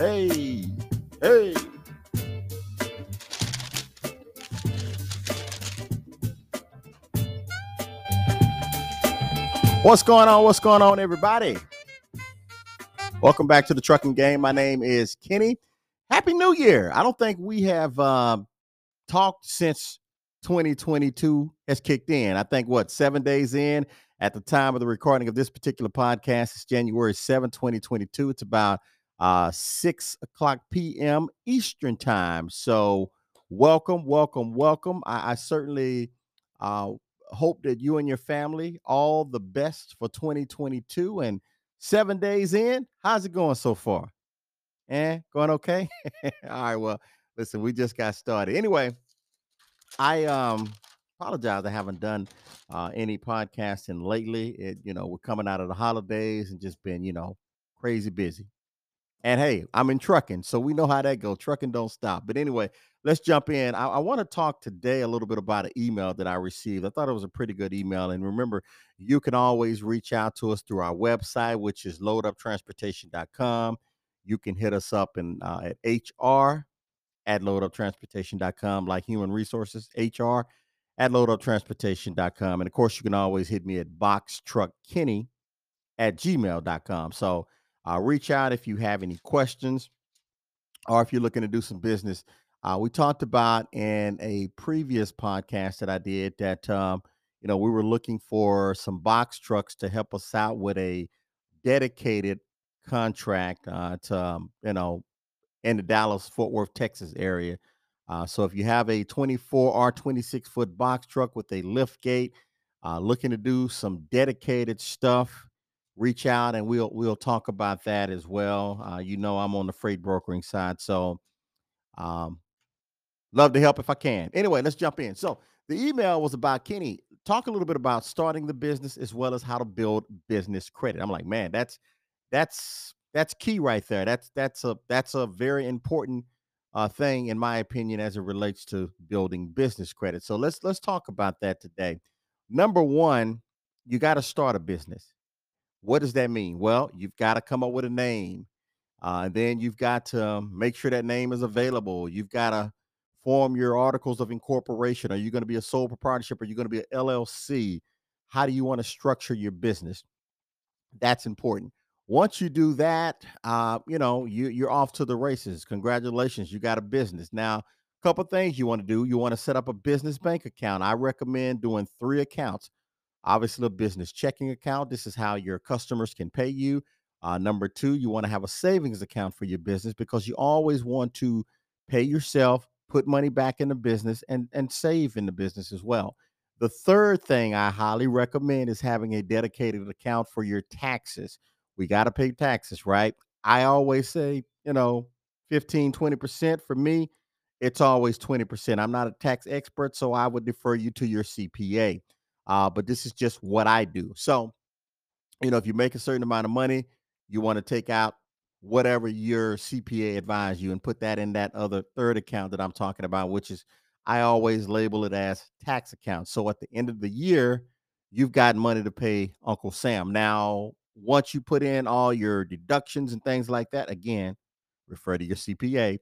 Hey, hey. What's going on? What's going on, everybody? Welcome back to the trucking game. My name is Kenny. Happy New Year. I don't think we have um, talked since 2022 has kicked in. I think what, seven days in at the time of the recording of this particular podcast, it's January 7, 2022. It's about uh, 6 o'clock p.m. Eastern time. So, welcome, welcome, welcome. I, I certainly uh, hope that you and your family all the best for 2022 and seven days in how's it going so far eh going okay all right well listen we just got started anyway i um apologize i haven't done uh any podcasting lately it you know we're coming out of the holidays and just been you know crazy busy and hey, I'm in trucking, so we know how that goes. Trucking don't stop. But anyway, let's jump in. I, I want to talk today a little bit about an email that I received. I thought it was a pretty good email. And remember, you can always reach out to us through our website, which is loaduptransportation.com. You can hit us up in, uh, at HR at loaduptransportation.com, like human resources, HR at loaduptransportation.com. And of course, you can always hit me at boxtruckkenny at gmail.com. So, uh, reach out if you have any questions or if you're looking to do some business. Uh, we talked about in a previous podcast that I did that um, you know we were looking for some box trucks to help us out with a dedicated contract uh, to um, you know in the Dallas Fort Worth Texas area. Uh, so if you have a 24 or 26 foot box truck with a lift gate, uh, looking to do some dedicated stuff reach out and we'll we'll talk about that as well. Uh, you know, I'm on the freight brokering side, so um, love to help if I can. Anyway, let's jump in. So the email was about Kenny. Talk a little bit about starting the business as well as how to build business credit. I'm like, man, that's that's that's key right there. That's that's a that's a very important uh, thing in my opinion as it relates to building business credit. So let's let's talk about that today. Number one, you got to start a business what does that mean? Well, you've got to come up with a name. Uh, then you've got to make sure that name is available. You've got to form your articles of incorporation. Are you going to be a sole proprietorship? Are you going to be an LLC? How do you want to structure your business? That's important. Once you do that, uh, you know you, you're off to the races. Congratulations, you got a business now. A couple things you want to do. You want to set up a business bank account. I recommend doing three accounts obviously a business checking account. This is how your customers can pay you. Uh, number two, you want to have a savings account for your business because you always want to pay yourself, put money back in the business, and and save in the business as well. The third thing I highly recommend is having a dedicated account for your taxes. We got to pay taxes, right? I always say, you know, 15, 20%. For me, it's always 20%. I'm not a tax expert, so I would defer you to your CPA. Uh, but this is just what I do. So, you know, if you make a certain amount of money, you want to take out whatever your CPA advise you and put that in that other third account that I'm talking about, which is I always label it as tax account. So at the end of the year, you've got money to pay Uncle Sam. Now, once you put in all your deductions and things like that, again, refer to your CPA.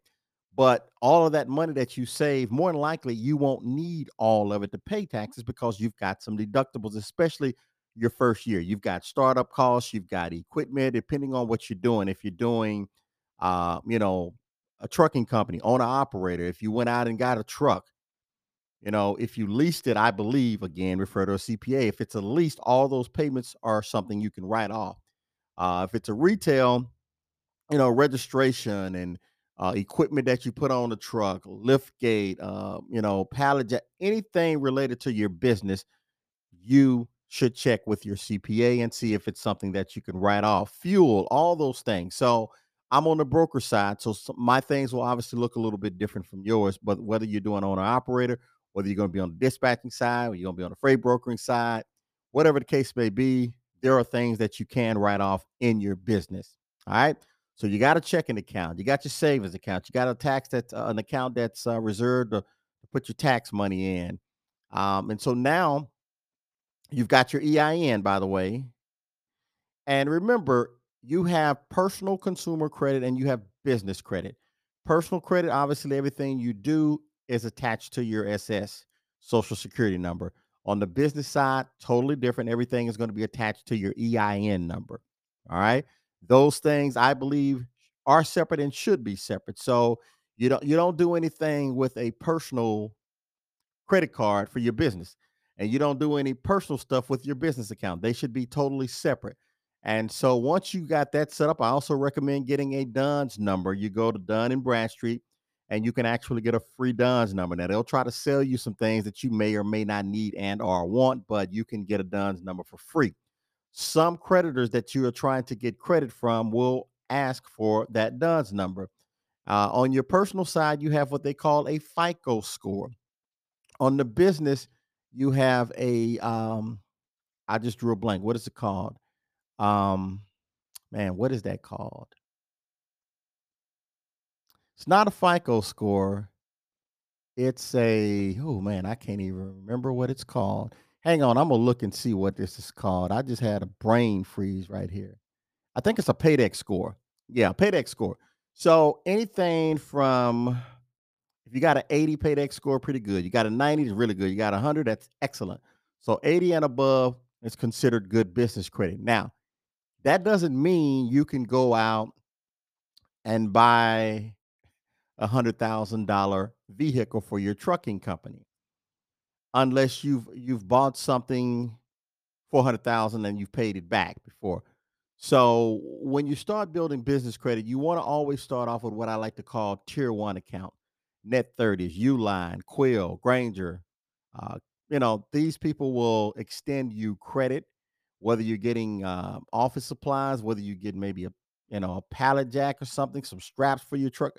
But all of that money that you save, more than likely, you won't need all of it to pay taxes because you've got some deductibles, especially your first year. You've got startup costs, you've got equipment, depending on what you're doing. If you're doing, uh, you know, a trucking company, owner operator, if you went out and got a truck, you know, if you leased it, I believe, again, refer to a CPA. If it's a lease, all those payments are something you can write off. Uh, if it's a retail, you know, registration and uh, equipment that you put on the truck, lift gate, uh, you know, pallet jack, anything related to your business, you should check with your CPA and see if it's something that you can write off. Fuel, all those things. So I'm on the broker side, so my things will obviously look a little bit different from yours. But whether you're doing owner operator, whether you're going to be on the dispatching side, or you're going to be on the freight brokering side, whatever the case may be, there are things that you can write off in your business. All right. So you got a checking account, you got your savings account, you got a tax that uh, an account that's uh, reserved to, to, put your tax money in. Um, and so now you've got your EIN, by the way. And remember, you have personal consumer credit and you have business credit. Personal credit, obviously, everything you do is attached to your SS, social security number. On the business side, totally different. Everything is going to be attached to your EIN number. All right. Those things I believe are separate and should be separate. So you don't you don't do anything with a personal credit card for your business and you don't do any personal stuff with your business account. They should be totally separate. And so once you got that set up, I also recommend getting a DUNS number. You go to Dun and Bradstreet and you can actually get a free DUNS number. Now they'll try to sell you some things that you may or may not need and or want, but you can get a DUNS number for free. Some creditors that you are trying to get credit from will ask for that DUNS number. Uh, on your personal side, you have what they call a FICO score. On the business, you have a um, I just drew a blank. What is it called? Um, man, what is that called? It's not a FICO score. It's a oh man, I can't even remember what it's called. Hang on, I'm gonna look and see what this is called. I just had a brain freeze right here. I think it's a Paydex score. Yeah, Paydex score. So anything from if you got an 80 Paydex score, pretty good. You got a 90 is really good. You got a 100, that's excellent. So 80 and above is considered good business credit. Now, that doesn't mean you can go out and buy a hundred thousand dollar vehicle for your trucking company unless you've you've bought something four hundred thousand and you've paid it back before. So when you start building business credit, you want to always start off with what I like to call tier one account. Net 30s, Uline, Quill, Grainger. Uh, you know, these people will extend you credit, whether you're getting uh, office supplies, whether you get maybe a you know a pallet jack or something, some straps for your truck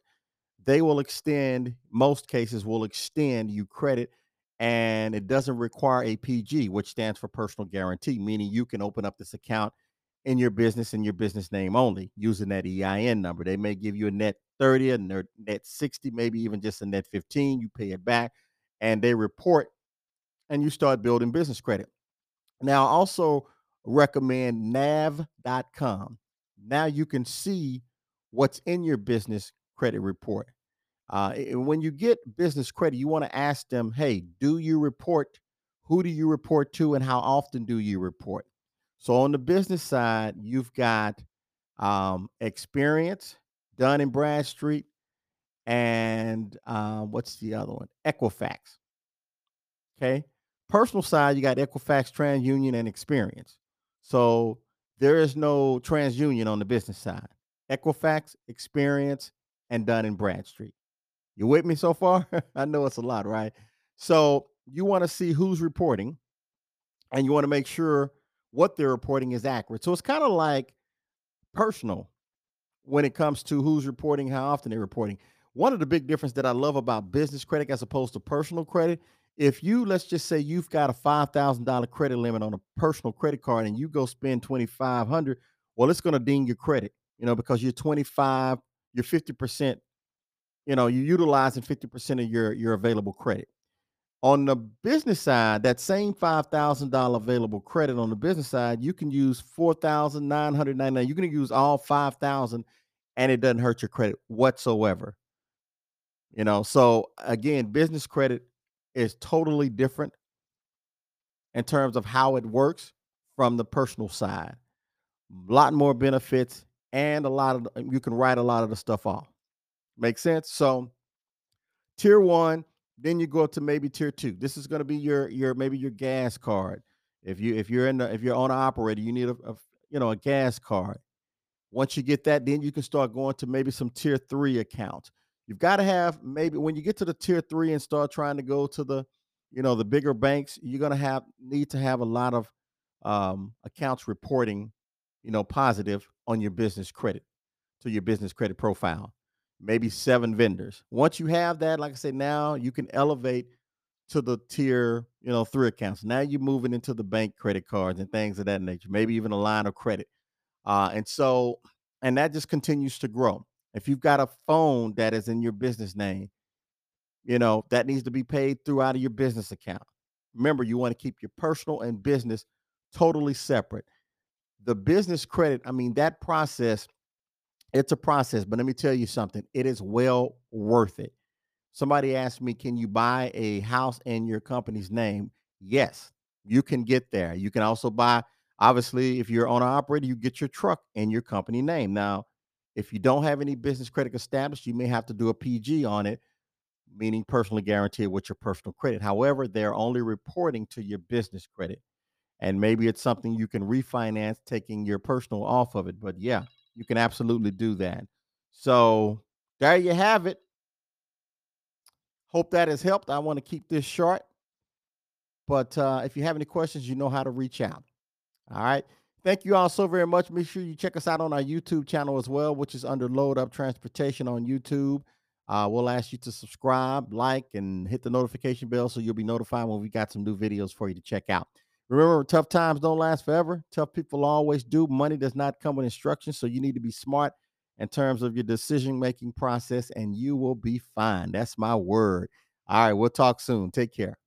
they will extend most cases will extend you credit and it doesn't require a PG, which stands for personal guarantee, meaning you can open up this account in your business in your business name only using that EIN number. They may give you a net 30, a net 60, maybe even just a net 15. You pay it back and they report and you start building business credit. Now, I also recommend nav.com. Now you can see what's in your business credit report. Uh, when you get business credit, you want to ask them, hey, do you report? Who do you report to, and how often do you report? So on the business side, you've got um, Experian Dun and Bradstreet, and uh, what's the other one? Equifax. Okay. Personal side, you got Equifax, TransUnion, and Experian. So there is no TransUnion on the business side. Equifax, Experian, and Dun and Bradstreet. You with me so far? I know it's a lot, right? So you want to see who's reporting, and you want to make sure what they're reporting is accurate. So it's kind of like personal when it comes to who's reporting, how often they're reporting. One of the big difference that I love about business credit as opposed to personal credit, if you let's just say you've got a five thousand dollar credit limit on a personal credit card and you go spend twenty five hundred, well, it's going to ding your credit, you know, because you're twenty five you're 50%, you know, you're utilizing 50% of your, your available credit. On the business side, that same $5,000 available credit on the business side, you can use 4,999. You can use all 5,000 and it doesn't hurt your credit whatsoever. You know, so again, business credit is totally different in terms of how it works from the personal side. A lot more benefits and a lot of you can write a lot of the stuff off. Make sense? So tier one, then you go up to maybe tier two. This is going to be your your maybe your gas card. If you if you're in the if you're on an operator, you need a, a you know a gas card. Once you get that, then you can start going to maybe some tier three accounts. You've got to have maybe when you get to the tier three and start trying to go to the, you know, the bigger banks, you're gonna have need to have a lot of um, accounts reporting, you know, positive on your business credit to your business credit profile. Maybe seven vendors. Once you have that, like I said, now you can elevate to the tier, you know, three accounts. Now you're moving into the bank credit cards and things of that nature, maybe even a line of credit. Uh, and so, and that just continues to grow. If you've got a phone that is in your business name, you know, that needs to be paid throughout of your business account. Remember, you want to keep your personal and business totally separate the business credit, I mean, that process It's a process, but let me tell you something. It is well worth it. Somebody asked me, "Can you buy a house in your company's name?" Yes, you can get there. You can also buy obviously, if you're owner operator, you get your truck in your company name. Now, if you don't have any business credit established, you may have to do a PG on it, meaning personally guaranteed with your personal credit. However, they're only reporting to your business credit. And maybe it's something you can refinance taking your personal off of it. But yeah, you can absolutely do that. So there you have it. Hope that has helped. I want to keep this short. But uh, if you have any questions, you know how to reach out. All right. Thank you all so very much. Make sure you check us out on our YouTube channel as well, which is under Load Up Transportation on YouTube. Uh, we'll ask you to subscribe, like, and hit the notification bell so you'll be notified when we got some new videos for you to check out. Remember, tough times don't last forever. Tough people always do. Money does not come with instructions, so you need to be smart in terms of your decision making process, and you will be fine. That's my word. All right, we'll talk soon. Take care.